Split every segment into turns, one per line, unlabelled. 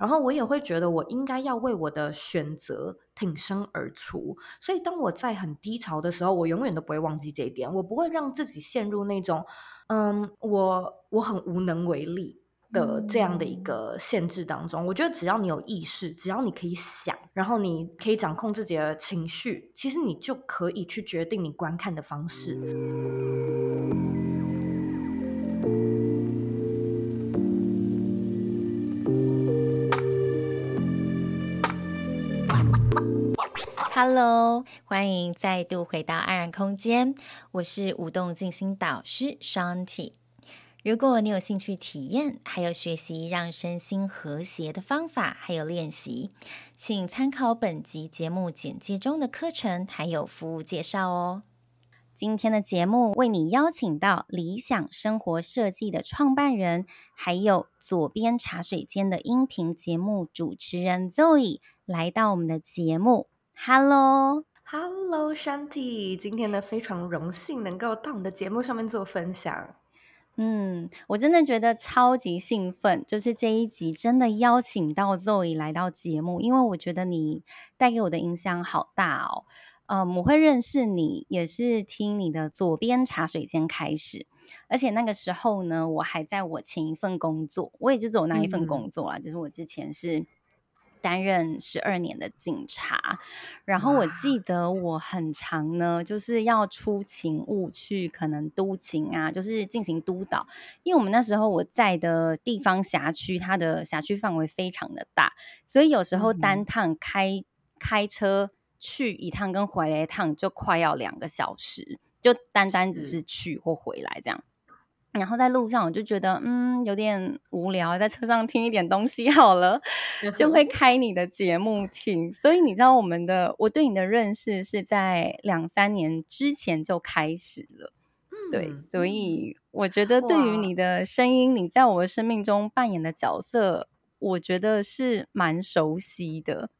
然后我也会觉得我应该要为我的选择挺身而出。所以当我在很低潮的时候，我永远都不会忘记这一点，我不会让自己陷入那种嗯，我我很无能为力。的这样的一个限制当中，我觉得只要你有意识，只要你可以想，然后你可以掌控自己的情绪，其实你就可以去决定你观看的方式。
Hello，欢迎再度回到安然空间，我是舞动静心导师 Shanti。如果你有兴趣体验，还有学习让身心和谐的方法，还有练习，请参考本集节目简介中的课程，还有服务介绍哦。今天的节目为你邀请到理想生活设计的创办人，还有左边茶水间的音频节目主持人 Zoe 来到我们的节目。
Hello，Hello，Shanti，今天呢非常荣幸能够到我们的节目上面做分享。
嗯，我真的觉得超级兴奋，就是这一集真的邀请到 Zoe 来到节目，因为我觉得你带给我的影响好大哦。嗯，我会认识你也是听你的左边茶水间开始，而且那个时候呢，我还在我前一份工作，我也就只有那一份工作啊，嗯、就是我之前是。担任十二年的警察，然后我记得我很长呢，就是要出勤务去可能督勤啊，就是进行督导。因为我们那时候我在的地方辖区，它的辖区范围非常的大，所以有时候单趟开、嗯、开车去一趟跟回来一趟就快要两个小时，就单单只是去或回来这样。然后在路上，我就觉得嗯有点无聊，在车上听一点东西好了，就会开你的节目听。所以你知道我们的我对你的认识是在两三年之前就开始了，嗯、对，所以我觉得对于你的声音，你在我的生命中扮演的角色，我觉得是蛮熟悉的。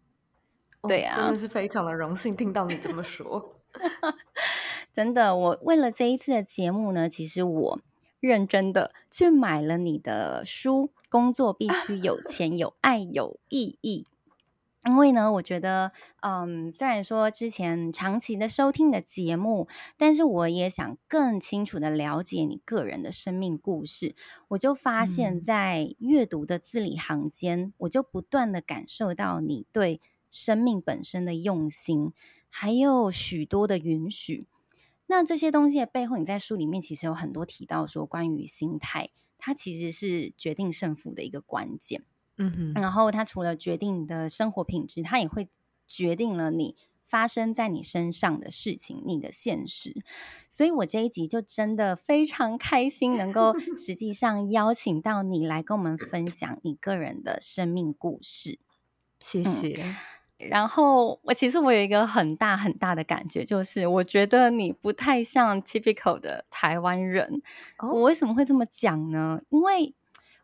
对啊，
真的是非常的荣幸听到你这么说。
真的，我为了这一次的节目呢，其实我。认真的去买了你的书，工作必须有 钱、有爱、有意义。因为呢，我觉得，嗯，虽然说之前长期的收听的节目，但是我也想更清楚的了解你个人的生命故事。我就发现，在阅读的字里行间，嗯、我就不断的感受到你对生命本身的用心，还有许多的允许。那这些东西的背后，你在书里面其实有很多提到说，关于心态，它其实是决定胜负的一个关键。嗯哼，然后它除了决定你的生活品质，它也会决定了你发生在你身上的事情，你的现实。所以我这一集就真的非常开心，能够 实际上邀请到你来跟我们分享你个人的生命故事。
谢谢。嗯
然后我其实我有一个很大很大的感觉，就是我觉得你不太像 typical 的台湾人。Oh. 我为什么会这么讲呢？因为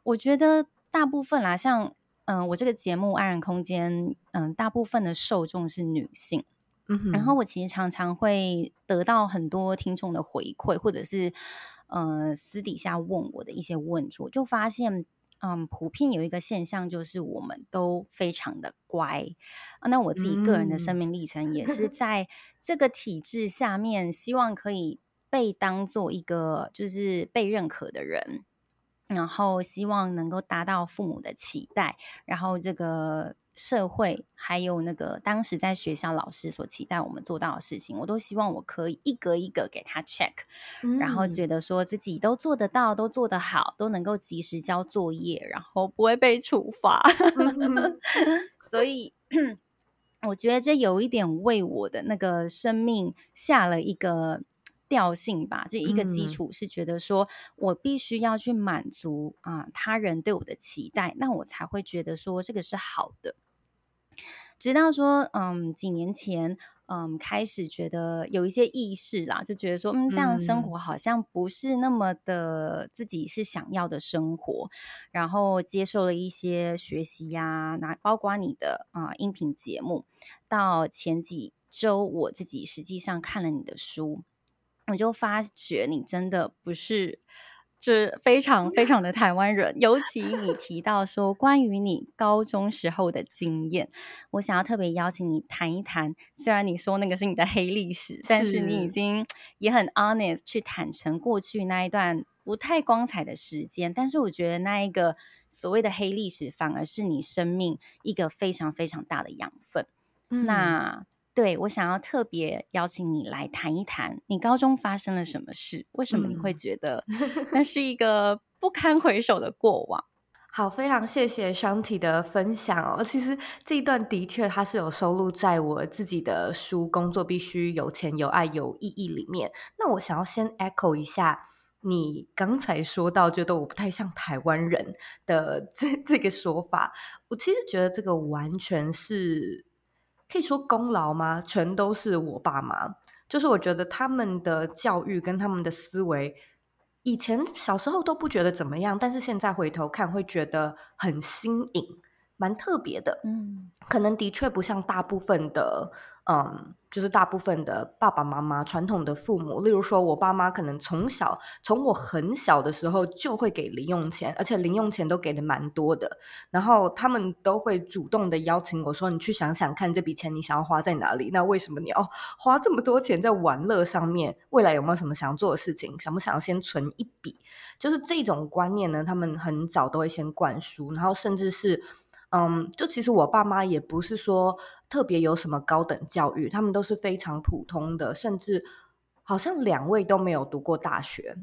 我觉得大部分啦，像嗯、呃，我这个节目《安然空间》，嗯，大部分的受众是女性。嗯哼。然后我其实常常会得到很多听众的回馈，或者是呃私底下问我的一些问题，我就发现。嗯，普遍有一个现象，就是我们都非常的乖。那我自己个人的生命历程，也是在这个体制下面，希望可以被当做一个就是被认可的人，然后希望能够达到父母的期待，然后这个。社会还有那个当时在学校老师所期待我们做到的事情，我都希望我可以一个一个给他 check，嗯，然后觉得说自己都做得到，都做得好，都能够及时交作业，然后不会被处罚。嗯、所以 我觉得这有一点为我的那个生命下了一个调性吧，这一个基础是觉得说我必须要去满足啊、呃、他人对我的期待，那我才会觉得说这个是好的。直到说，嗯，几年前，嗯，开始觉得有一些意识啦，就觉得说，嗯，这样生活好像不是那么的自己是想要的生活，然后接受了一些学习呀，那包括你的啊、呃、音频节目，到前几周我自己实际上看了你的书，我就发觉你真的不是。是非常非常的台湾人，尤其你提到说关于你高中时候的经验，我想要特别邀请你谈一谈。虽然你说那个是你的黑历史，但是你已经也很 honest 去坦诚过去那一段不太光彩的时间。但是我觉得那一个所谓的黑历史，反而是你生命一个非常非常大的养分。嗯、那。对，我想要特别邀请你来谈一谈，你高中发生了什么事？为什么你会觉得 那是一个不堪回首的过往？
好，非常谢谢 Shanti 的分享哦。其实这一段的确它是有收录在我自己的书《工作必须有钱、有爱、有意义》里面。那我想要先 echo 一下你刚才说到觉得我不太像台湾人的 这这个说法。我其实觉得这个完全是。可以说功劳吗？全都是我爸妈。就是我觉得他们的教育跟他们的思维，以前小时候都不觉得怎么样，但是现在回头看会觉得很新颖，蛮特别的。嗯，可能的确不像大部分的。嗯，就是大部分的爸爸妈妈传统的父母，例如说我爸妈，可能从小从我很小的时候就会给零用钱，而且零用钱都给的蛮多的。然后他们都会主动的邀请我说：“你去想想看，这笔钱你想要花在哪里？那为什么你要花这么多钱在玩乐上面？未来有没有什么想做的事情？想不想要先存一笔？”就是这种观念呢，他们很早都会先灌输，然后甚至是。嗯，就其实我爸妈也不是说特别有什么高等教育，他们都是非常普通的，甚至好像两位都没有读过大学，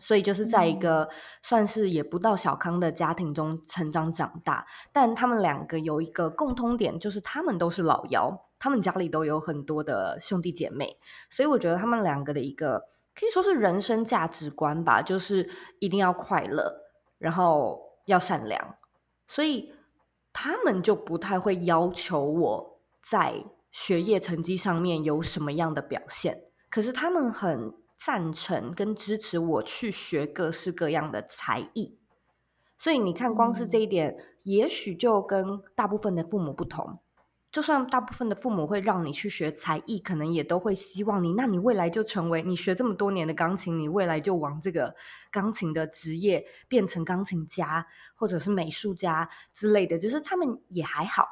所以就是在一个算是也不到小康的家庭中成长长大。但他们两个有一个共通点，就是他们都是老幺，他们家里都有很多的兄弟姐妹，所以我觉得他们两个的一个可以说是人生价值观吧，就是一定要快乐，然后要善良，所以。他们就不太会要求我在学业成绩上面有什么样的表现，可是他们很赞成跟支持我去学各式各样的才艺。所以你看，光是这一点，嗯、也许就跟大部分的父母不同。就算大部分的父母会让你去学才艺，可能也都会希望你，那你未来就成为你学这么多年的钢琴，你未来就往这个钢琴的职业变成钢琴家或者是美术家之类的。就是他们也还好，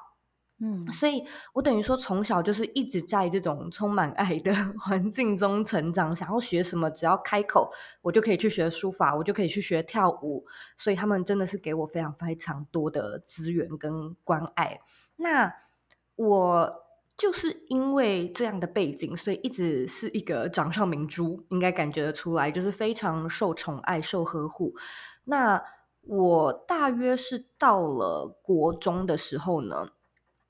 嗯，所以我等于说从小就是一直在这种充满爱的 环境中成长，想要学什么，只要开口，我就可以去学书法，我就可以去学跳舞。所以他们真的是给我非常非常多的资源跟关爱。那我就是因为这样的背景，所以一直是一个掌上明珠，应该感觉得出来，就是非常受宠爱、受呵护。那我大约是到了国中的时候呢，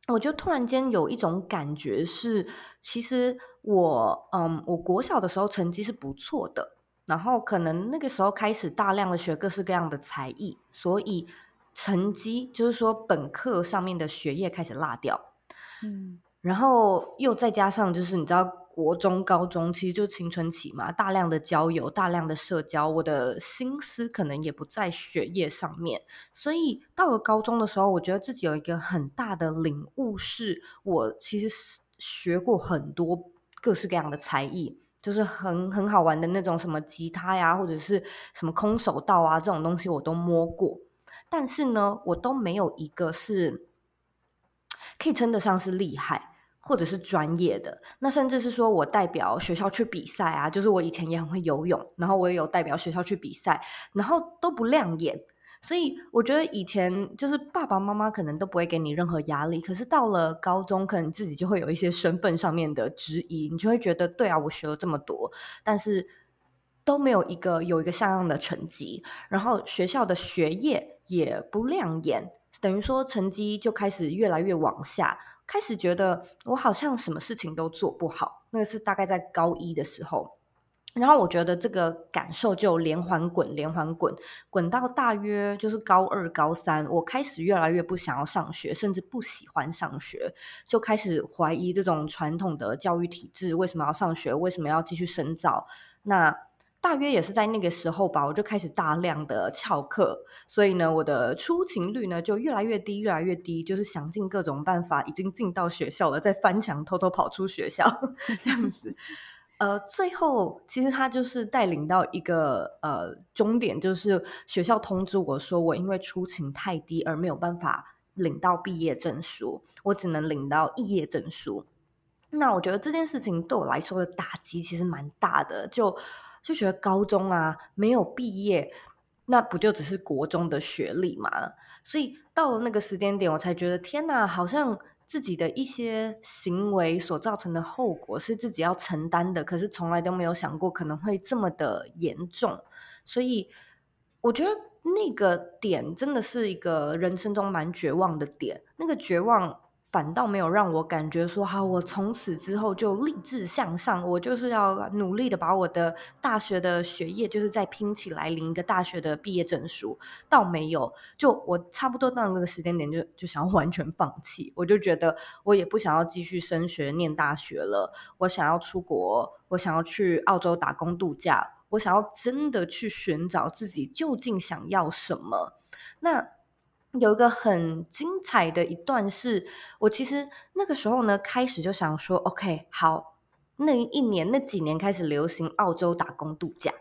我就突然间有一种感觉是，其实我嗯，我国小的时候成绩是不错的，然后可能那个时候开始大量的学各式各样的才艺，所以成绩就是说本课上面的学业开始落掉。嗯，然后又再加上，就是你知道，国中、高中其实就青春期嘛，大量的交友，大量的社交，我的心思可能也不在学业上面。所以到了高中的时候，我觉得自己有一个很大的领悟，是我其实是学过很多各式各样的才艺，就是很很好玩的那种，什么吉他呀，或者是什么空手道啊这种东西，我都摸过。但是呢，我都没有一个是。可以称得上是厉害，或者是专业的。那甚至是说我代表学校去比赛啊，就是我以前也很会游泳，然后我也有代表学校去比赛，然后都不亮眼。所以我觉得以前就是爸爸妈妈可能都不会给你任何压力，可是到了高中，可能自己就会有一些身份上面的质疑，你就会觉得，对啊，我学了这么多，但是都没有一个有一个像样的成绩，然后学校的学业也不亮眼。等于说成绩就开始越来越往下，开始觉得我好像什么事情都做不好。那个是大概在高一的时候，然后我觉得这个感受就连环滚，连环滚，滚到大约就是高二、高三，我开始越来越不想要上学，甚至不喜欢上学，就开始怀疑这种传统的教育体制，为什么要上学？为什么要继续深造？那。大约也是在那个时候吧，我就开始大量的翘课，所以呢，我的出勤率呢就越来越低，越来越低，就是想尽各种办法，已经进到学校了，再翻墙偷偷跑出学校 这样子。呃，最后其实他就是带领到一个呃终点，就是学校通知我说，我因为出勤太低而没有办法领到毕业证书，我只能领到肄业证书。那我觉得这件事情对我来说的打击其实蛮大的，就就觉得高中啊没有毕业，那不就只是国中的学历嘛？所以到了那个时间点，我才觉得天哪，好像自己的一些行为所造成的后果是自己要承担的，可是从来都没有想过可能会这么的严重。所以我觉得那个点真的是一个人生中蛮绝望的点，那个绝望。反倒没有让我感觉说，好，我从此之后就立志向上，我就是要努力的把我的大学的学业，就是再拼起来领一个大学的毕业证书。倒没有，就我差不多到那个时间点，就就想要完全放弃。我就觉得我也不想要继续升学念大学了，我想要出国，我想要去澳洲打工度假，我想要真的去寻找自己究竟想要什么。那。有一个很精彩的一段是，我其实那个时候呢，开始就想说，OK，好，那一年那几年开始流行澳洲打工度假，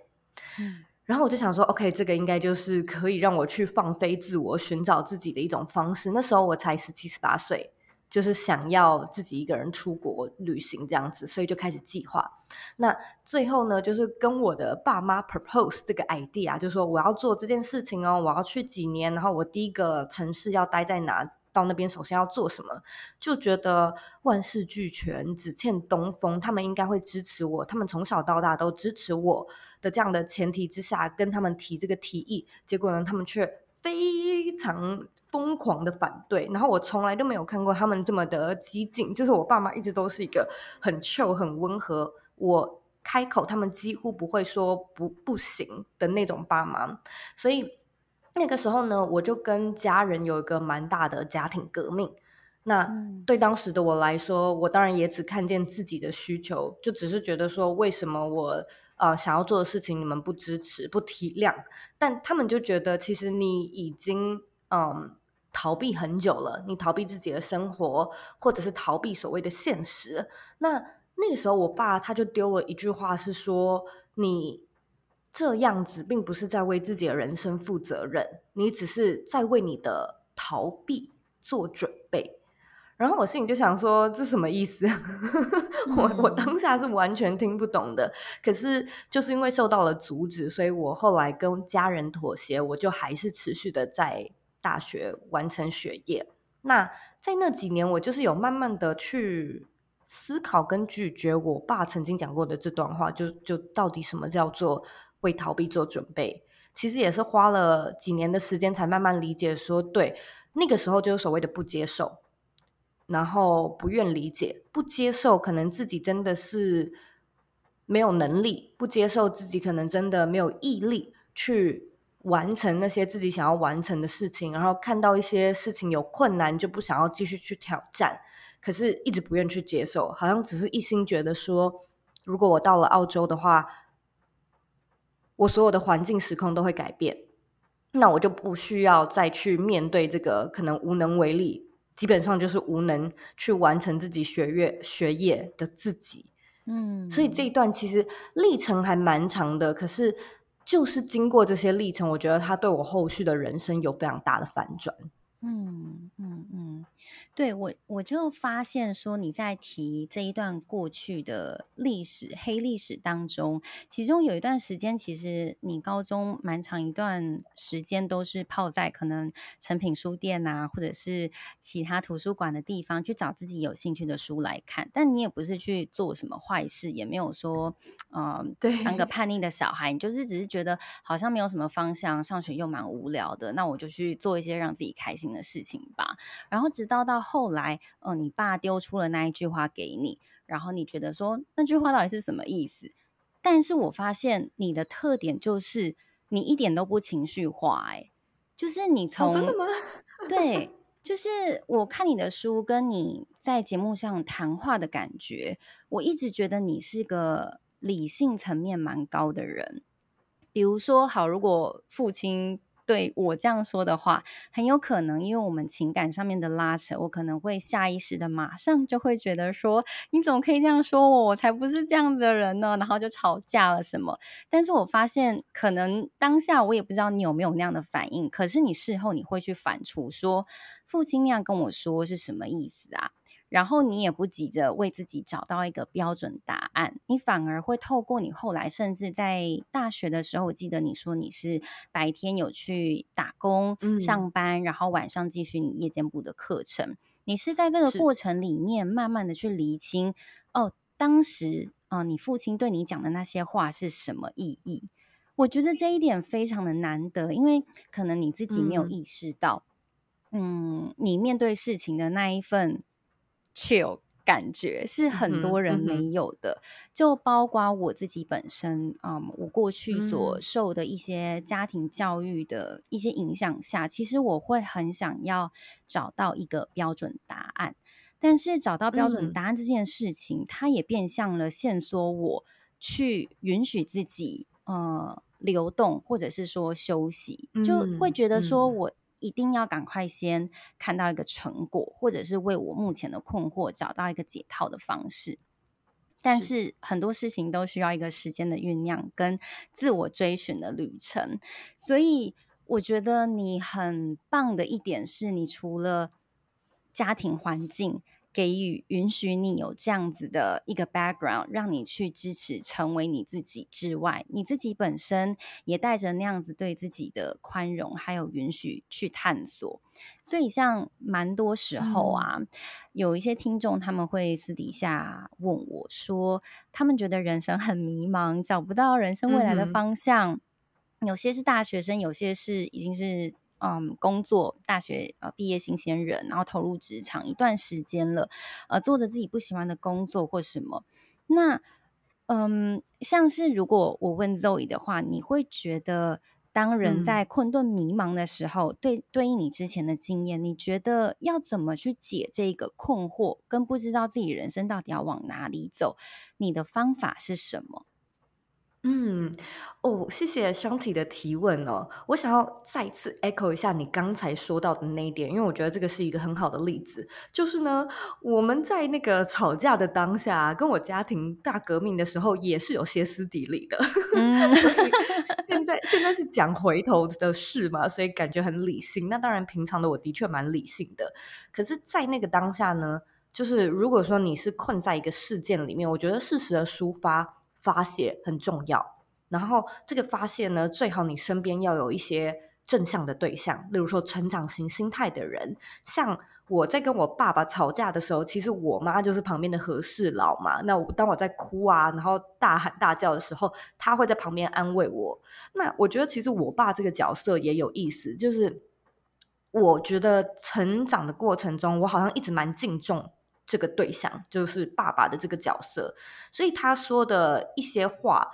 嗯，然后我就想说，OK，这个应该就是可以让我去放飞自我、寻找自己的一种方式。那时候我才十七、十八岁。就是想要自己一个人出国旅行这样子，所以就开始计划。那最后呢，就是跟我的爸妈 propose 这个 idea，就说我要做这件事情哦，我要去几年，然后我第一个城市要待在哪，到那边首先要做什么，就觉得万事俱全，只欠东风，他们应该会支持我，他们从小到大都支持我的这样的前提之下，跟他们提这个提议，结果呢，他们却非常。疯狂的反对，然后我从来都没有看过他们这么的激进。就是我爸妈一直都是一个很 chill、很温和，我开口他们几乎不会说不不行的那种爸妈。所以那个时候呢，我就跟家人有一个蛮大的家庭革命。那对当时的我来说，我当然也只看见自己的需求，就只是觉得说，为什么我呃想要做的事情你们不支持、不体谅？但他们就觉得，其实你已经嗯。逃避很久了，你逃避自己的生活，或者是逃避所谓的现实。那那个时候，我爸他就丢了一句话，是说：“你这样子并不是在为自己的人生负责任，你只是在为你的逃避做准备。”然后我心里就想说：“这什么意思？” 我我当下是完全听不懂的。可是就是因为受到了阻止，所以我后来跟家人妥协，我就还是持续的在。大学完成学业，那在那几年，我就是有慢慢的去思考跟咀嚼我爸曾经讲过的这段话，就就到底什么叫做为逃避做准备？其实也是花了几年的时间才慢慢理解说，说对，那个时候就是所谓的不接受，然后不愿理解，不接受可能自己真的是没有能力，不接受自己可能真的没有毅力去。完成那些自己想要完成的事情，然后看到一些事情有困难，就不想要继续去挑战，可是一直不愿去接受，好像只是一心觉得说，如果我到了澳洲的话，我所有的环境时空都会改变，那我就不需要再去面对这个可能无能为力，基本上就是无能去完成自己学业学业的自己。嗯，所以这一段其实历程还蛮长的，可是。就是经过这些历程，我觉得他对我后续的人生有非常大的反转。
嗯嗯嗯，对，我我就发现说，你在提这一段过去的历史黑历史当中，其中有一段时间，其实你高中蛮长一段时间都是泡在可能成品书店啊，或者是其他图书馆的地方去找自己有兴趣的书来看。但你也不是去做什么坏事，也没有说嗯、呃，对，当个。叛逆的小孩，你就是只是觉得好像没有什么方向，上学又蛮无聊的，那我就去做一些让自己开心的事情吧，然后直到到后来，呃，你爸丢出了那一句话给你，然后你觉得说那句话到底是什么意思？但是我发现你的特点就是你一点都不情绪化，哎，就是你从、
哦、真的吗？
对，就是我看你的书跟你在节目上谈话的感觉，我一直觉得你是个理性层面蛮高的人。比如说，好，如果父亲。对我这样说的话，很有可能因为我们情感上面的拉扯，我可能会下意识的马上就会觉得说，你怎么可以这样说我？我才不是这样的人呢，然后就吵架了什么。但是我发现，可能当下我也不知道你有没有那样的反应，可是你事后你会去反刍说，父亲那样跟我说是什么意思啊？然后你也不急着为自己找到一个标准答案，你反而会透过你后来甚至在大学的时候，我记得你说你是白天有去打工、嗯、上班，然后晚上继续你夜间部的课程。你是在这个过程里面慢慢的去厘清，哦，当时啊、呃，你父亲对你讲的那些话是什么意义？我觉得这一点非常的难得，因为可能你自己没有意识到，嗯，嗯，你面对事情的那一份。Chill 感觉是很多人没有的，嗯嗯、就包括我自己本身，嗯，我过去所受的一些家庭教育的一些影响下，嗯、其实我会很想要找到一个标准答案，但是找到标准答案这件事情，嗯、它也变相了限缩我去允许自己呃流动，或者是说休息，就会觉得说我。嗯一定要赶快先看到一个成果，或者是为我目前的困惑找到一个解套的方式。但是很多事情都需要一个时间的酝酿跟自我追寻的旅程。所以我觉得你很棒的一点是，你除了家庭环境。给予允许你有这样子的一个 background，让你去支持成为你自己之外，你自己本身也带着那样子对自己的宽容，还有允许去探索。所以像蛮多时候啊，嗯、有一些听众他们会私底下问我说，他们觉得人生很迷茫，找不到人生未来的方向。嗯、有些是大学生，有些是已经是。嗯，工作大学呃毕业新鲜人，然后投入职场一段时间了，呃，做着自己不喜欢的工作或什么。那嗯，像是如果我问 Zoe 的话，你会觉得当人在困顿迷茫的时候，嗯、对对应你之前的经验，你觉得要怎么去解这个困惑，跟不知道自己人生到底要往哪里走，你的方法是什么？
嗯，哦，谢谢 Shanti 的提问哦。我想要再次 echo 一下你刚才说到的那一点，因为我觉得这个是一个很好的例子。就是呢，我们在那个吵架的当下，跟我家庭大革命的时候，也是有歇斯底里的。嗯，所以现在现在是讲回头的事嘛，所以感觉很理性。那当然，平常的我的确蛮理性的。可是，在那个当下呢，就是如果说你是困在一个事件里面，我觉得适时的抒发。发泄很重要，然后这个发泄呢，最好你身边要有一些正向的对象，例如说成长型心态的人。像我在跟我爸爸吵架的时候，其实我妈就是旁边的和事佬嘛。那我当我在哭啊，然后大喊大叫的时候，她会在旁边安慰我。那我觉得其实我爸这个角色也有意思，就是我觉得成长的过程中，我好像一直蛮敬重。这个对象就是爸爸的这个角色，所以他说的一些话，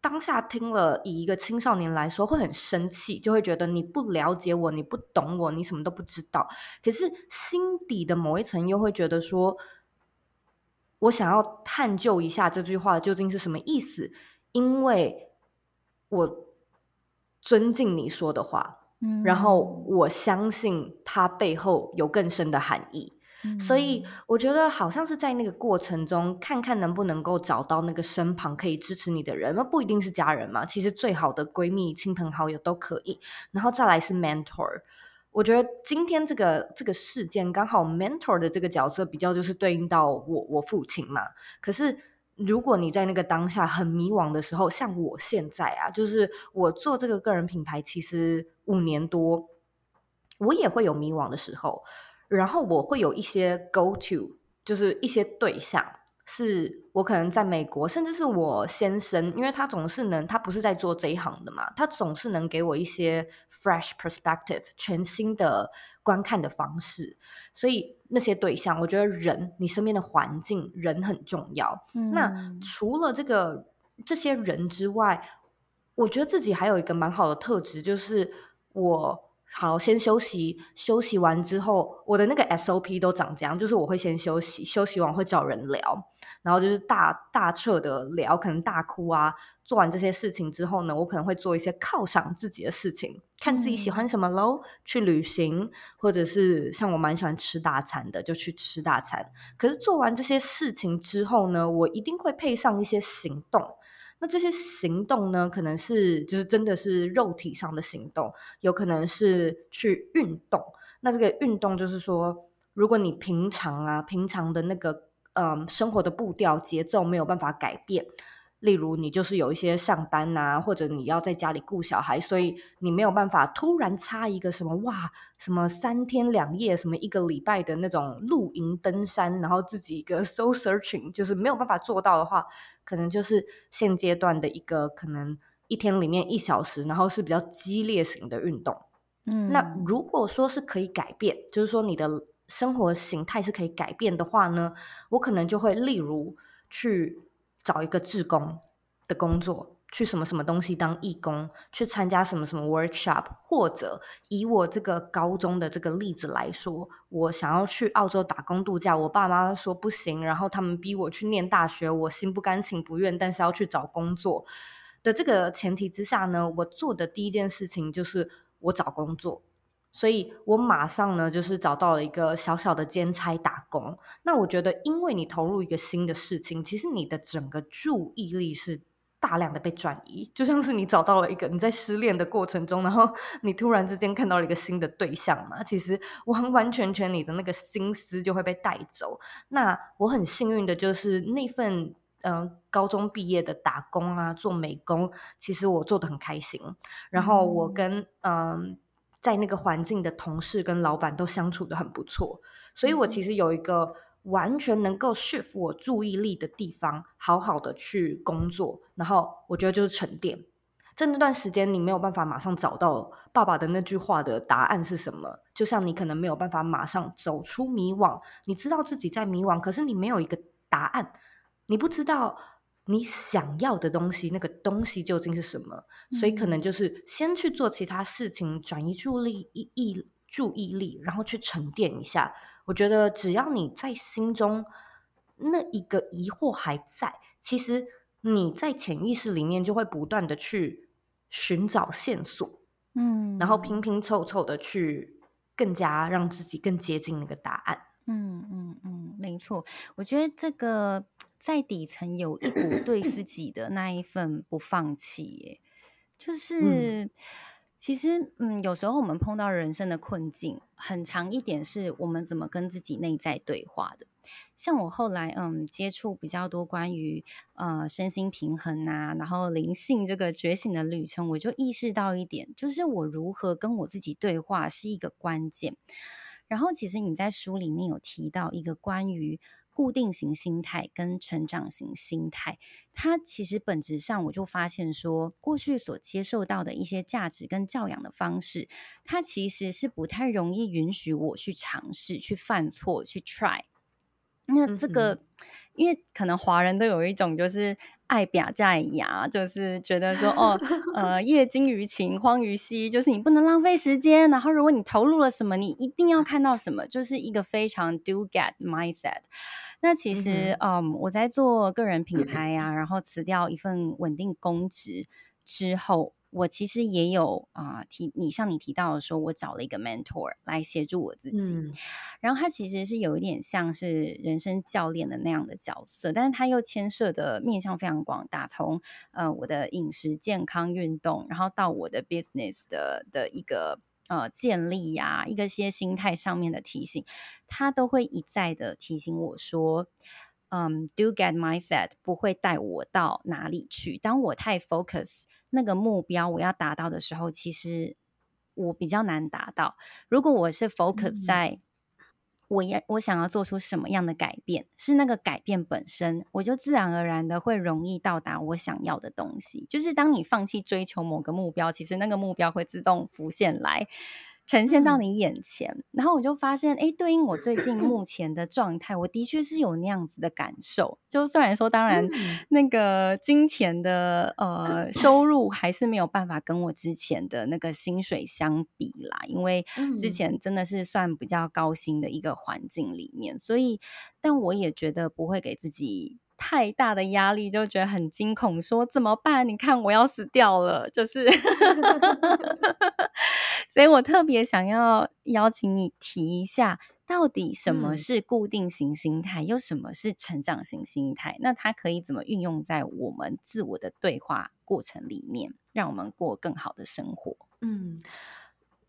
当下听了，以一个青少年来说会很生气，就会觉得你不了解我，你不懂我，你什么都不知道。可是心底的某一层又会觉得说，我想要探究一下这句话究竟是什么意思，因为我尊敬你说的话，嗯，然后我相信它背后有更深的含义。所以我觉得好像是在那个过程中，看看能不能够找到那个身旁可以支持你的人，那不一定是家人嘛，其实最好的闺蜜、亲朋好友都可以。然后再来是 mentor，我觉得今天这个这个事件刚好 mentor 的这个角色比较就是对应到我我父亲嘛。可是如果你在那个当下很迷惘的时候，像我现在啊，就是我做这个个人品牌其实五年多，我也会有迷惘的时候。然后我会有一些 go to，就是一些对象，是我可能在美国，甚至是我先生，因为他总是能，他不是在做这一行的嘛，他总是能给我一些 fresh perspective，全新的观看的方式。所以那些对象，我觉得人，你身边的环境，人很重要。嗯。那除了这个这些人之外，我觉得自己还有一个蛮好的特质，就是我好，先休息。休息完之后，我的那个 SOP 都长这样，就是我会先休息，休息完会找人聊，然后就是大大彻的聊，可能大哭啊。做完这些事情之后呢，我可能会做一些犒赏自己的事情，看自己喜欢什么喽，去旅行，或者是像我蛮喜欢吃大餐的，就去吃大餐。可是做完这些事情之后呢，我一定会配上一些行动。那这些行动呢，可能是就是真的是肉体上的行动，有可能是去运动。那这个运动就是说，如果你平常啊，平常的那个嗯生活的步调节奏没有办法改变。例如，你就是有一些上班呐、啊，或者你要在家里顾小孩，所以你没有办法突然插一个什么哇，什么三天两夜，什么一个礼拜的那种露营登山，然后自己一个 soul searching，就是没有办法做到的话，可能就是现阶段的一个可能一天里面一小时，然后是比较激烈型的运动。嗯，那如果说是可以改变，就是说你的生活形态是可以改变的话呢，我可能就会例如去。找一个志工的工作，去什么什么东西当义工，去参加什么什么 workshop，或者以我这个高中的这个例子来说，我想要去澳洲打工度假，我爸妈说不行，然后他们逼我去念大学，我心不甘情不愿，但是要去找工作的这个前提之下呢，我做的第一件事情就是我找工作。所以我马上呢，就是找到了一个小小的兼差打工。那我觉得，因为你投入一个新的事情，其实你的整个注意力是大量的被转移，就像是你找到了一个你在失恋的过程中，然后 你突然之间看到了一个新的对象嘛，其实完完全全你的那个心思就会被带走。那我很幸运的就是那份嗯、呃、高中毕业的打工啊，做美工，其实我做得很开心。然后我跟嗯。呃在那个环境的同事跟老板都相处得很不错，所以我其实有一个完全能够 shift 我注意力的地方，好好的去工作。然后我觉得就是沉淀。在那段时间，你没有办法马上找到爸爸的那句话的答案是什么，就像你可能没有办法马上走出迷惘。你知道自己在迷惘，可是你没有一个答案，你不知道。你想要的东西，那个东西究竟是什么？嗯、所以可能就是先去做其他事情，转移注意力、意注意力，然后去沉淀一下。我觉得只要你在心中那一个疑惑还在，其实你在潜意识里面就会不断的去寻找线索，嗯，然后拼拼凑凑的去更加让自己更接近那个答案。
嗯嗯嗯，没错，我觉得这个。在底层有一股对自己的那一份不放弃，耶，就是、嗯、其实嗯，有时候我们碰到人生的困境，很长一点是我们怎么跟自己内在对话的。像我后来嗯接触比较多关于呃身心平衡啊，然后灵性这个觉醒的旅程，我就意识到一点，就是我如何跟我自己对话是一个关键。然后其实你在书里面有提到一个关于。固定型心态跟成长型心态，它其实本质上我就发现说，过去所接受到的一些价值跟教养的方式，它其实是不太容易允许我去尝试、去犯错、去 try。那这个，嗯、因为可能华人都有一种就是。爱表在牙，就是觉得说哦，呃，业精于勤，荒于嬉，就是你不能浪费时间。然后，如果你投入了什么，你一定要看到什么，就是一个非常 do get mindset。那其实，嗯，嗯，我在做个人品牌呀、啊，然后辞掉一份稳定公职之后。我其实也有啊、呃、提你像你提到的说，我找了一个 mentor 来协助我自己，嗯、然后他其实是有一点像是人生教练的那样的角色，但是他又牵涉的面向非常广大，从呃我的饮食健康运动，然后到我的 business 的的一个呃建立呀、啊，一个些心态上面的提醒，他都会一再的提醒我说。嗯、um，do get mindset 不会带我到哪里去。当我太 focus 那个目标我要达到的时候，其实我比较难达到。如果我是 focus 在我要我想要做出什么样的改变，是那个改变本身，我就自然而然的会容易到达我想要的东西。就是当你放弃追求某个目标，其实那个目标会自动浮现来。呈现到你眼前，嗯、然后我就发现，哎，对应我最近目前的状态，我的确是有那样子的感受。就虽然说，当然、嗯、那个金钱的呃 收入还是没有办法跟我之前的那个薪水相比啦，因为之前真的是算比较高薪的一个环境里面，所以，但我也觉得不会给自己。太大的压力就觉得很惊恐，说怎么办？你看我要死掉了，就是，所以我特别想要邀请你提一下，到底什么是固定型心态，嗯、又什么是成长型心态？那它可以怎么运用在我们自我的对话过程里面，让我们过更好的生活？
嗯，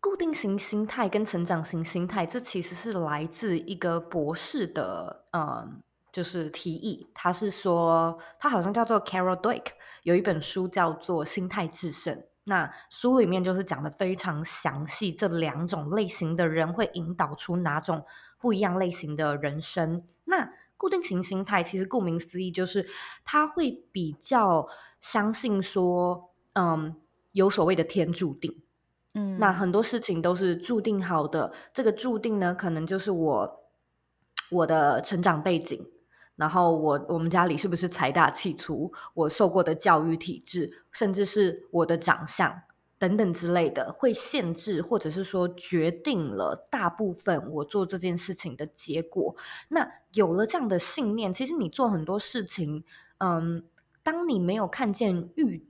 固定型心态跟成长型心态，这其实是来自一个博士的，嗯。就是提议，他是说，他好像叫做 Carol Dweck，有一本书叫做《心态制胜》。那书里面就是讲的非常详细，这两种类型的人会引导出哪种不一样类型的人生。那固定型心态其实顾名思义，就是他会比较相信说，嗯，有所谓的天注定，嗯，那很多事情都是注定好的。这个注定呢，可能就是我我的成长背景。然后我我们家里是不是财大气粗？我受过的教育体制，甚至是我的长相等等之类的，会限制或者是说决定了大部分我做这件事情的结果。那有了这样的信念，其实你做很多事情，嗯，当你没有看见预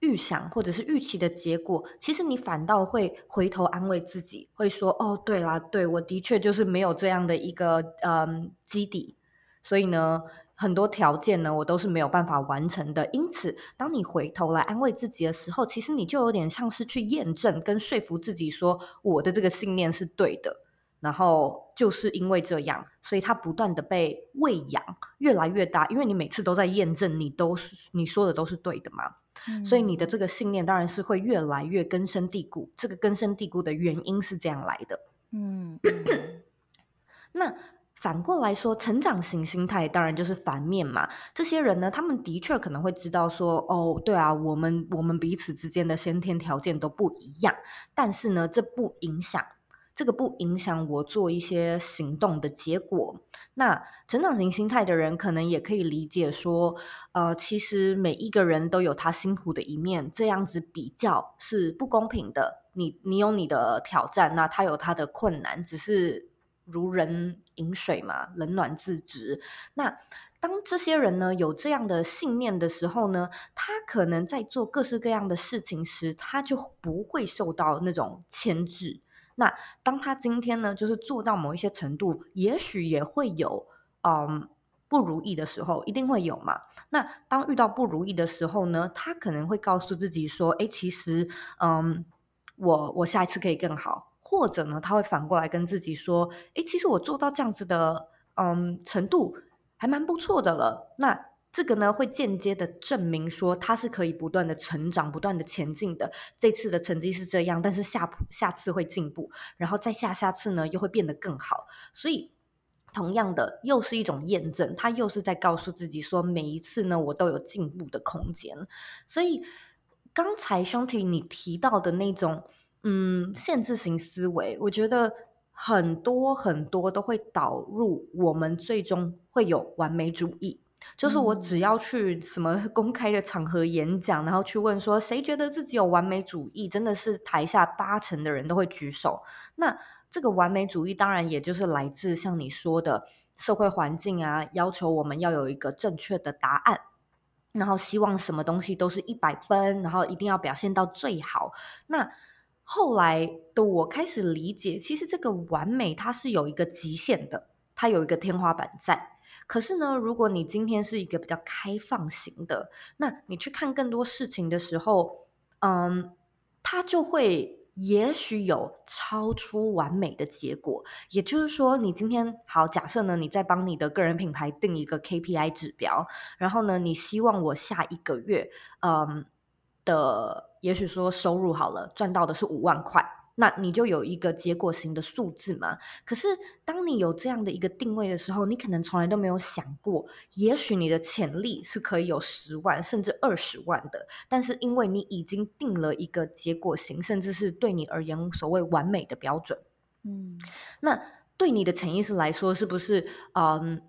预想或者是预期的结果，其实你反倒会回头安慰自己，会说：“哦，对啦，对，我的确就是没有这样的一个嗯基底。”所以呢，很多条件呢，我都是没有办法完成的。因此，当你回头来安慰自己的时候，其实你就有点像是去验证跟说服自己说，我的这个信念是对的。然后就是因为这样，所以它不断的被喂养，越来越大。因为你每次都在验证，你都是你说的都是对的嘛。嗯。所以你的这个信念当然是会越来越根深蒂固。这个根深蒂固的原因是这样来的。嗯。那。反过来说，成长型心态当然就是反面嘛。这些人呢，他们的确可能会知道说，哦，对啊，我们我们彼此之间的先天条件都不一样，但是呢，这不影响，这个不影响我做一些行动的结果。那成长型心态的人可能也可以理解说，呃，其实每一个人都有他辛苦的一面，这样子比较是不公平的。你你有你的挑战，那他有他的困难，只是。如人饮水嘛，冷暖自知。那当这些人呢，有这样的信念的时候呢，他可能在做各式各样的事情时，他就不会受到那种牵制。那当他今天呢，就是做到某一些程度，也许也会有嗯不如意的时候，一定会有嘛。那当遇到不如意的时候呢，他可能会告诉自己说：“诶，其实嗯，我我下一次可以更好。”或者呢，他会反过来跟自己说：“诶，其实我做到这样子的，嗯，程度还蛮不错的了。”那这个呢，会间接的证明说他是可以不断的成长、不断的前进的。这次的成绩是这样，但是下下次会进步，然后再下下次呢，又会变得更好。所以，同样的，又是一种验证，他又是在告诉自己说，每一次呢，我都有进步的空间。所以，刚才兄弟你提到的那种。嗯，限制型思维，我觉得很多很多都会导入我们最终会有完美主义。就是我只要去什么 公开的场合演讲，然后去问说谁觉得自己有完美主义，真的是台下八成的人都会举手。那这个完美主义当然也就是来自像你说的社会环境啊，要求我们要有一个正确的答案，然后希望什么东西都是一百分，然后一定要表现到最好。那后来的我开始理解，其实这个完美它是有一个极限的，它有一个天花板在。可是呢，如果你今天是一个比较开放型的，那你去看更多事情的时候，嗯，它就会也许有超出完美的结果。也就是说，你今天好，假设呢，你在帮你的个人品牌定一个 KPI 指标，然后呢，你希望我下一个月，嗯的。也许说收入好了，赚到的是五万块，那你就有一个结果型的数字嘛。可是当你有这样的一个定位的时候，你可能从来都没有想过，也许你的潜力是可以有十万甚至二十万的。但是因为你已经定了一个结果型，甚至是对你而言所谓完美的标准，嗯，那对你的潜意识来说，是不是嗯？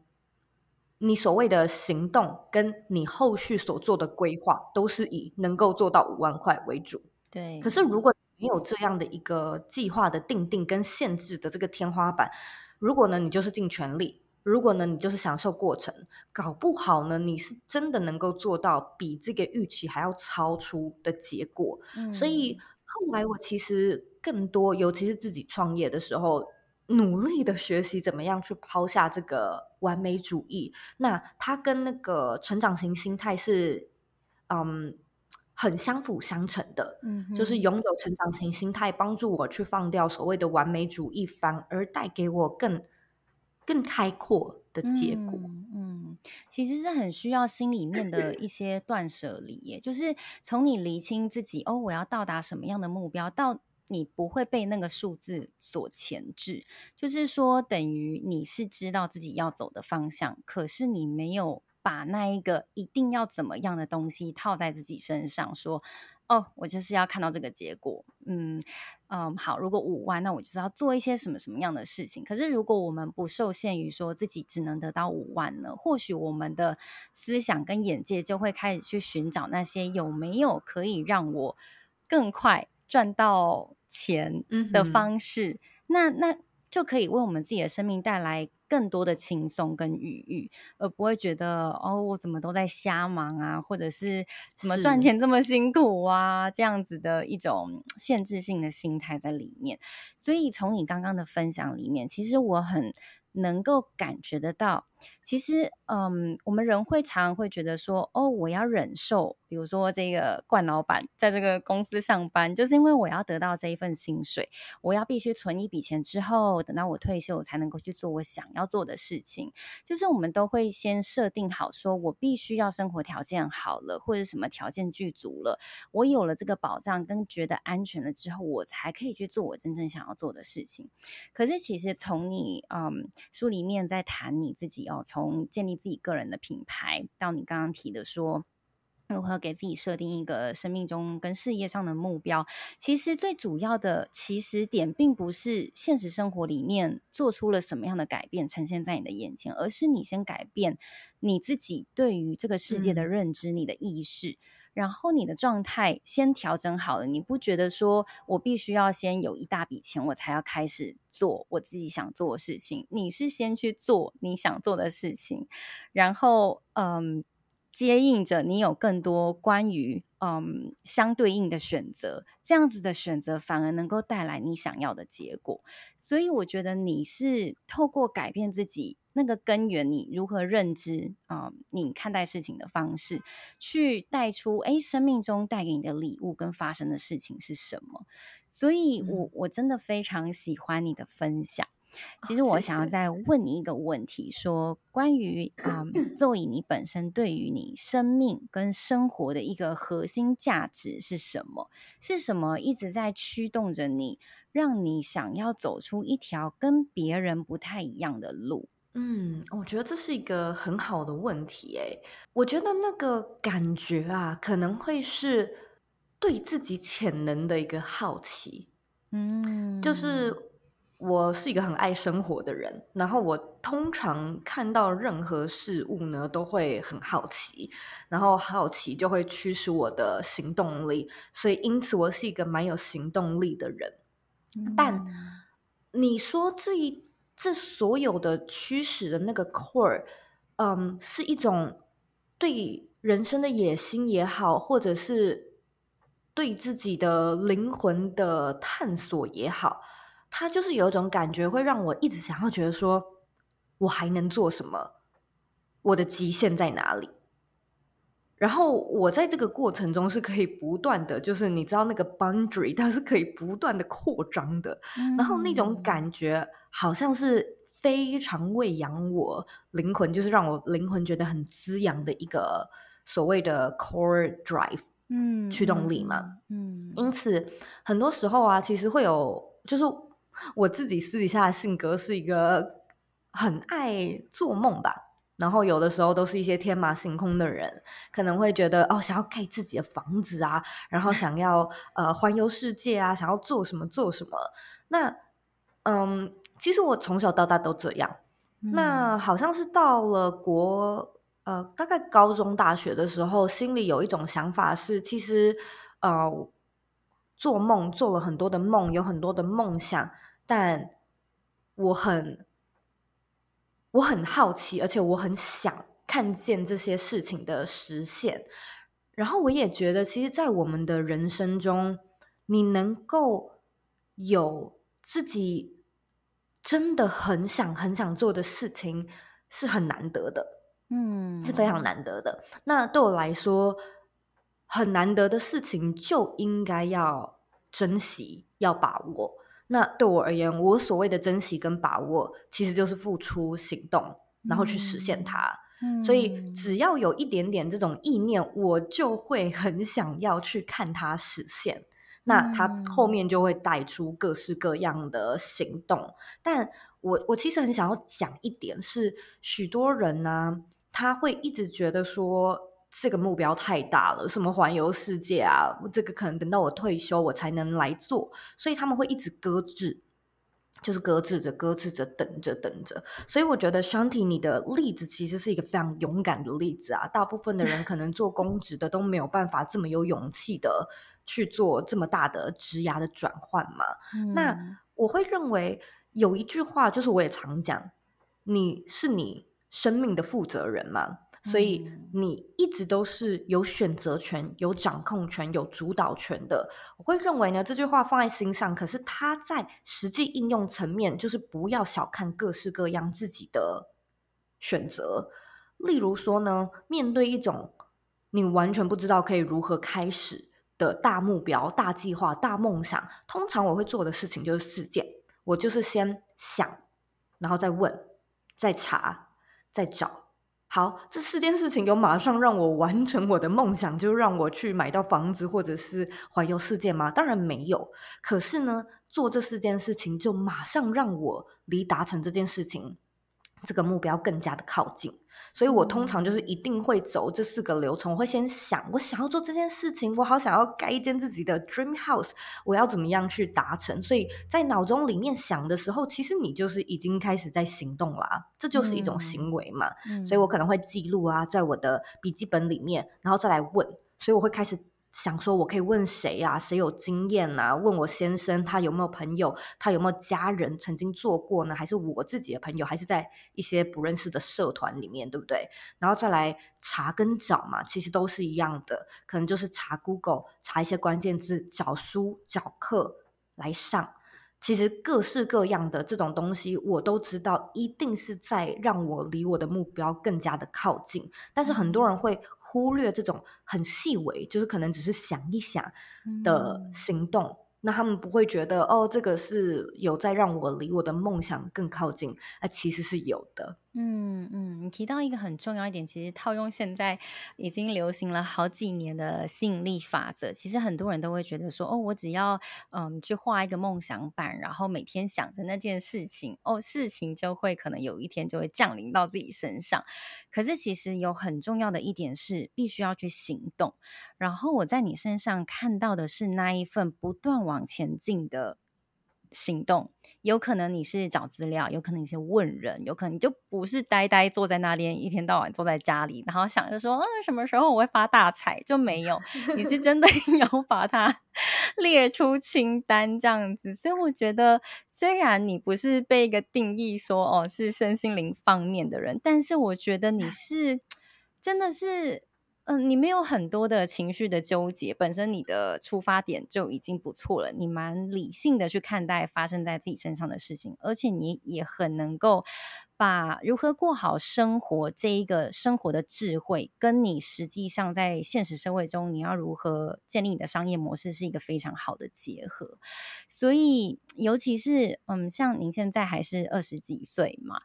你所谓的行动，跟你后续所做的规划，都是以能够做到五万块为主。
对。
可是如果没有这样的一个计划的定定跟限制的这个天花板，如果呢，你就是尽全力；如果呢，你就是享受过程，搞不好呢，你是真的能够做到比这个预期还要超出的结果。嗯。所以后来我其实更多，尤其是自己创业的时候。努力的学习怎么样去抛下这个完美主义，那它跟那个成长型心态是，嗯，很相辅相成的。嗯，就是拥有成长型心态，帮助我去放掉所谓的完美主义，反而带给我更更开阔的结果。
嗯，嗯，其实是很需要心里面的一些断舍离，耶，就是从你厘清自己哦，我要到达什么样的目标到。你不会被那个数字所钳制，就是说，等于你是知道自己要走的方向，可是你没有把那一个一定要怎么样的东西套在自己身上，说，哦，我就是要看到这个结果，嗯嗯，好，如果五万，那我就是要做一些什么什么样的事情。可是如果我们不受限于说自己只能得到五万呢，或许我们的思想跟眼界就会开始去寻找那些有没有可以让我更快赚到钱的方式，嗯、那那就可以为我们自己的生命带来更多的轻松跟愉悦，而不会觉得哦，我怎么都在瞎忙啊，或者是怎么赚钱这么辛苦啊，是这样子的一种限制性的心态在里面。所以从你刚刚的分享里面，其实我很。能够感觉得到，其实，嗯，我们人会常常会觉得说，哦，我要忍受，比如说这个冠老板在这个公司上班，就是因为我要得到这一份薪水，我要必须存一笔钱之后，等到我退休，我才能够去做我想要做的事情。就是我们都会先设定好，说我必须要生活条件好了，或者什么条件具足了，我有了这个保障跟觉得安全了之后，我才可以去做我真正想要做的事情。可是其实从你，嗯。书里面在谈你自己哦，从建立自己个人的品牌，到你刚刚提的说如何给自己设定一个生命中跟事业上的目标。其实最主要的起始点，并不是现实生活里面做出了什么样的改变呈现在你的眼前，而是你先改变你自己对于这个世界的认知，嗯、你的意识。然后你的状态先调整好了，你不觉得说我必须要先有一大笔钱，我才要开始做我自己想做的事情？你是先去做你想做的事情，然后嗯，接应着你有更多关于嗯相对应的选择，这样子的选择反而能够带来你想要的结果。所以我觉得你是透过改变自己。那个根源，你如何认知啊、呃？你看待事情的方式，去带出哎，生命中带给你的礼物跟发生的事情是什么？所以我，我我真的非常喜欢你的分享。其实，我想要再问你一个问题，说关于啊，Zoey 你本身对于你生命跟生活的一个核心价值是什么？是什么一直在驱动着你，让你想要走出一条跟别人不太一样的路？
嗯，我觉得这是一个很好的问题诶。我觉得那个感觉啊，可能会是对自己潜能的一个好奇。嗯，就是我是一个很爱生活的人，然后我通常看到任何事物呢，都会很好奇，然后好奇就会驱使我的行动力，所以因此我是一个蛮有行动力的人。嗯，但你说这一。这所有的驱使的那个 core，嗯，是一种对人生的野心也好，或者是对自己的灵魂的探索也好，它就是有一种感觉，会让我一直想要觉得说，我还能做什么？我的极限在哪里？然后我在这个过程中是可以不断的，就是你知道那个 boundary，它是可以不断的扩张的。嗯、然后那种感觉好像是非常喂养我灵魂，就是让我灵魂觉得很滋养的一个所谓的 core drive。嗯驱动力嘛，嗯，嗯，因此很多时候啊，其实会有，就是我自己私底下的性格是一个很爱做梦吧。然后有的时候都是一些天马行空的人，可能会觉得哦，想要盖自己的房子啊，然后 想要呃环游世界啊，想要做什么做什么。那嗯，其实我从小到大都这样。嗯、那好像是到了国呃大概高中大学的时候，心里有一种想法是，其实呃做梦做了很多的梦，有很多的梦想，但我很。我很好奇，而且我很想看见这些事情的实现。然后我也觉得，其实，在我们的人生中，你能够有自己真的很想、很想做的事情，是很难得的。嗯，是非常难得的。那对我来说，很难得的事情，就应该要珍惜，要把握。那对我而言，我所谓的珍惜跟把握，其实就是付出行动，然后去实现它。嗯，所以只要有一点点这种意念，我就会很想要去看它实现。那他后面就会带出各式各样的行动。但我我其实很想要讲一点是，许多人呢，他会一直觉得说。这个目标太大了，什么环游世界啊？这个可能等到我退休我才能来做，所以他们会一直搁置，就是搁置着、搁置着，等着、等着。所以我觉得 Shanti 你的例子其实是一个非常勇敢的例子啊！大部分的人可能做公职的都没有办法这么有勇气的去做这么大的职涯的转换嘛。嗯。那我会认为有一句话，就是我也常讲，你是你生命的负责人嘛。所以你一直都是有选择权、有掌控权、有主导权的。我会认为呢，这句话放在心上，可是它在实际应用层面，就是不要小看各式各样自己的选择。例如说呢，面对一种你完全不知道可以如何开始的大目标、大计划、大梦想，通常我会做的事情就是四件：我就是先想，然后再问，再查，再找。好，这四件事情有马上让我完成我的梦想，就让我去买到房子或者是环游世界吗？当然没有。可是呢，做这四件事情就马上让我离达成这件事情。这个目标更加的靠近，所以我通常就是一定会走这四个流程。我会先想，我想要做这件事情，我好想要盖一间自己的 dream house，我要怎么样去达成？所以在脑中里面想的时候，其实你就是已经开始在行动啦，这就是一种行为嘛。嗯，所以我可能会记录啊，在我的笔记本里面，然后再来问，所以我会开始。想说，我可以问谁呀？谁有经验啊？问我先生，他有没有朋友？他有没有家人曾经做过呢？还是我自己的朋友？还是在一些不认识的社团里面，对不对？然后再来查跟找嘛，其实都是一样的，可能就是查 Google，查一些关键字，找书、找课来上。其实各式各样的这种东西，我都知道，一定是在让我离我的目标更加的靠近。但是很多人会忽略这种很细微，就是可能只是想一想的行动。嗯那他们不会觉得哦，这个是有在让我离我的梦想更靠近，那其实是有的。
嗯嗯，你提到一个很重要一点，其实套用现在已经流行了好几年的吸引力法则，其实很多人都会觉得说，哦，我只要嗯去画一个梦想板，然后每天想着那件事情，哦，事情就会可能有一天就会降临到自己身上。可是其实有很重要的一点是，必须要去行动。然后我在你身上看到的是那一份不断往前进的行动，有可能你是找资料，有可能你是问人，有可能你就不是呆呆坐在那边，一天到晚坐在家里，然后想着说，嗯，什么时候我会发大财？就没有，你是真的 要把它 列出清单这样子。所以我觉得，虽然你不是被一个定义说哦是身心灵方面的人，但是我觉得你是 真的是。嗯，你没有很多的情绪的纠结，本身你的出发点就已经不错了。你蛮理性的去看待发生在自己身上的事情，而且你也很能够把如何过好生活这一个生活的智慧，跟你实际上在现实社会中你要如何建立你的商业模式，是一个非常好的结合。所以，尤其是嗯，像您现在还是二十几岁嘛，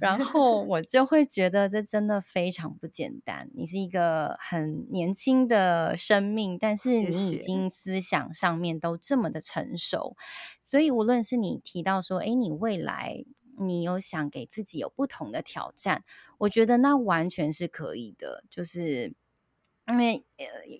然后我就会觉得这真的非常不简单。你是一个很年轻的生命，但是你已经思想上面都这么的成熟，所以无论是你提到说，哎，你未来。你有想给自己有不同的挑战，我觉得那完全是可以的。就是因为，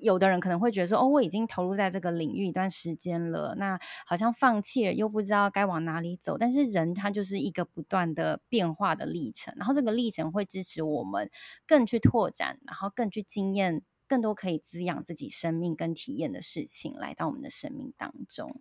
有的人可能会觉得说，哦，我已经投入在这个领域一段时间了，那好像放弃了，又不知道该往哪里走。但是人他就是一个不断的变化的历程，然后这个历程会支持我们更去拓展，然后更去经验更多可以滋养自己生命跟体验的事情来到我们的生命当中。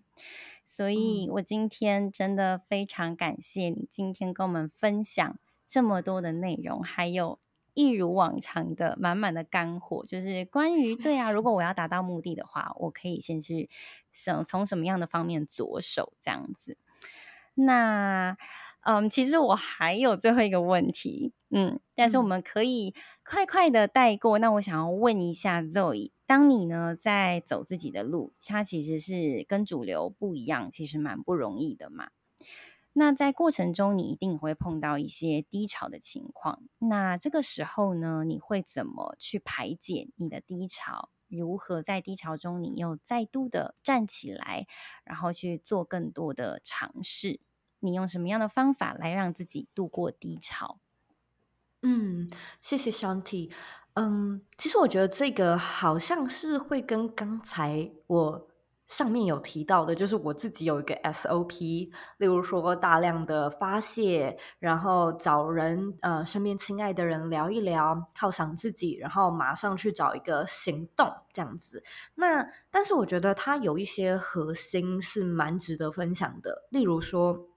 所以我今天真的非常感谢你今天跟我们分享这么多的内容，还有一如往常的满满的干货，就是关于对啊，如果我要达到目的的话，我可以先去什从什么样的方面着手这样子。那嗯，其实我还有最后一个问题，嗯，但是我们可以快快的带过。那我想要问一下 Zoe。当你呢在走自己的路，它其实是跟主流不一样，其实蛮不容易的嘛。那在过程中，你一定会碰到一些低潮的情况。那这个时候呢，你会怎么去排解你的低潮？如何在低潮中，你又再度的站起来，然后去做更多的尝试？你用什么样的方法来让自己度过低潮？
嗯，谢谢 Shanti。嗯，其实我觉得这个好像是会跟刚才我上面有提到的，就是我自己有一个 SOP，例如说大量的发泄，然后找人呃身边亲爱的人聊一聊，犒赏自己，然后马上去找一个行动这样子。那但是我觉得它有一些核心是蛮值得分享的，例如说。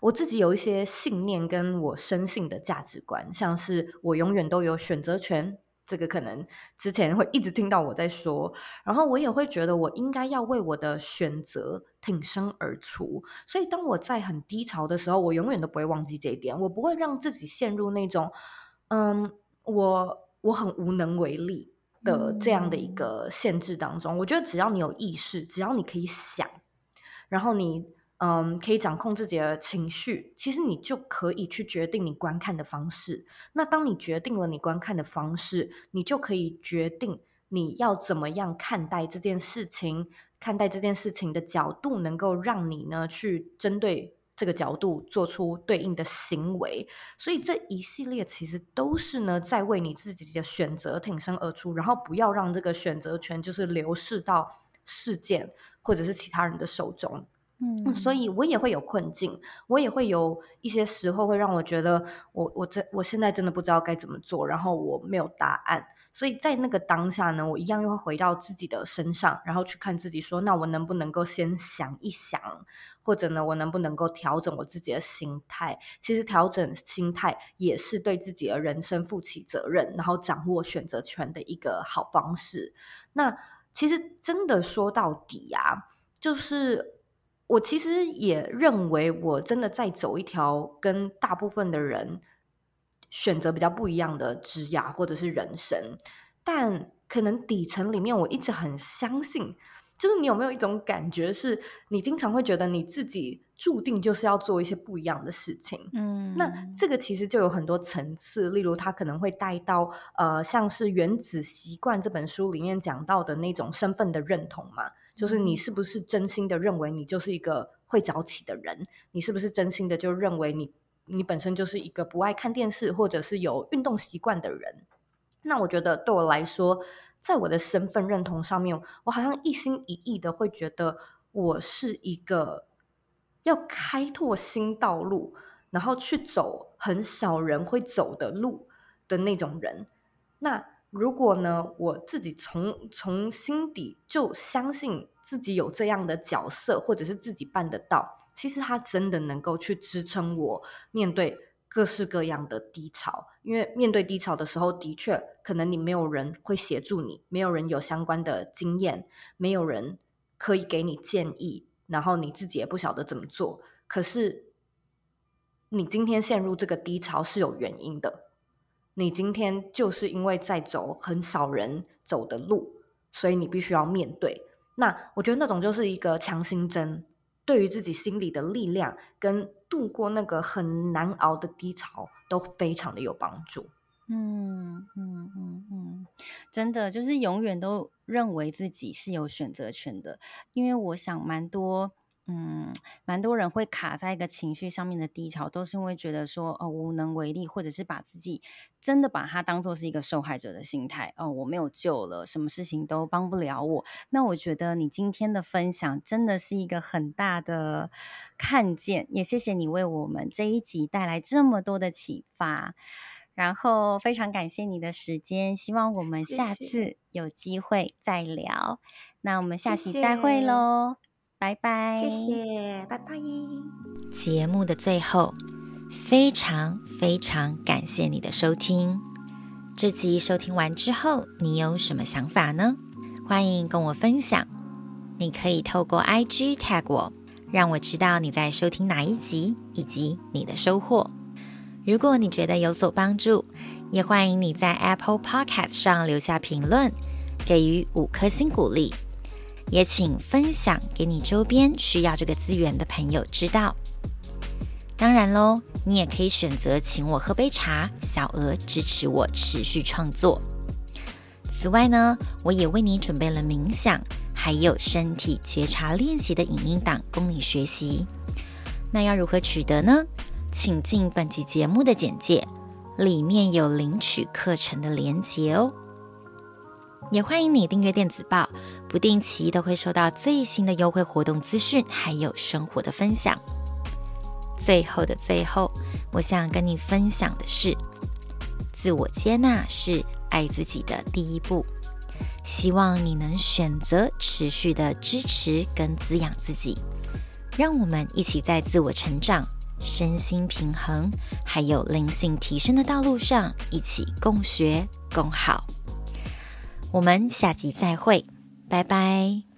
我自己有一些信念跟我深信的价值观，像是我永远都有选择权，这个可能之前会一直听到我在说，然后我也会觉得我应该要为我的选择挺身而出，所以当我在很低潮的时候，我永远都不会忘记这一点，我不会让自己陷入那种，嗯，我我很无能为力的这样的一个限制当中。我觉得只要你有意识，只要你可以想，然后你。嗯，可以掌控自己的情绪，其实你就可以去决定你观看的方式。那当你决定了你观看的方式，你就可以决定你要怎么样看待这件事情，看待这件事情的角度，能够让你呢去针对这个角度做出对应的行为。所以这一系列其实都是呢在为你自己的选择挺身而出，然后不要让这个选择权就是流逝到事件或者是其他人的手中。嗯，所以我也会有困境，我也会有一些时候会让我觉得我我这我现在真的不知道该怎么做，然后我没有答案，所以在那个当下呢，我一样又会回到自己的身上，然后去看自己说，那我能不能够先想一想，或者呢，我能不能够调整我自己的心态？其实调整心态也是对自己的人生负起责任，然后掌握选择权的一个好方式。那其实真的说到底啊，就是。我其实也认为，我真的在走一条跟大部分的人选择比较不一样的职涯或者是人生，但可能底层里面我一直很相信，就是你有没有一种感觉，是你经常会觉得你自己注定就是要做一些不一样的事情。嗯，那这个其实就有很多层次，例如他可能会带到呃，像是《原子习惯》这本书里面讲到的那种身份的认同嘛。就是你是不是真心的认为你就是一个会早起的人？你是不是真心的就认为你你本身就是一个不爱看电视或者是有运动习惯的人？那我觉得对我来说，在我的身份认同上面，我好像一心一意的会觉得我是一个要开拓新道路，然后去走很少人会走的路的那种人。那如果呢，我自己从从心底就相信自己有这样的角色，或者是自己办得到，其实他真的能够去支撑我面对各式各样的低潮。因为面对低潮的时候，的确可能你没有人会协助你，没有人有相关的经验，没有人可以给你建议，然后你自己也不晓得怎么做。可是你今天陷入这个低潮是有原因的，你今天就是因为在走很少人走的路，所以你必须要面对。那我觉得那种就是一个强心针，对于自己心里的力量跟度过那个很难熬的低潮都非常的有帮助。
嗯嗯嗯嗯，真的就是永远都认为自己是有选择权的，因为我想蛮多，嗯，蛮多人会卡在一个情绪上面的低潮，都是因为觉得说哦无能为力，或者是把自己真的把它当做是一个受害者的心态哦，我没有救了，什么事情都帮不了我。那我觉得你今天的分享真的是一个很大的看见，也谢谢你为我们这一集带来这么多的启发。然后非常感谢你的时间，希望我们下次有机会再聊。谢谢。那我们下期再会喽。拜拜。
谢谢，拜拜。
节目的最后，非常非常感谢你的收听。这集收听完之后，你有什么想法呢？欢迎跟我分享。你可以透过 IG tag 我，让我知道你在收听哪一集，以及你的收获。如果你觉得有所帮助，也欢迎你在 Apple Podcast 上留下评论，给予五颗星鼓励。也请分享给你周边需要这个资源的朋友知道。当然喽，你也可以选择请我喝杯茶，小额支持我持续创作。此外呢，我也为你准备了冥想，还有身体觉察练习的影音档供你学习。那要如何取得呢？请进本集节目的简介，里面有领取课程的连结哦。也欢迎你订阅电子报，不定期都会收到最新的优惠活动资讯，还有生活的分享。最后的最后，我想跟你分享的是，自我接纳是爱自己的第一步。希望你能选择持续的支持跟滋养自己，让我们一起在自我成长。身心平衡，还有灵性提升的道路上，一起共学共好。我们下集再会，拜拜。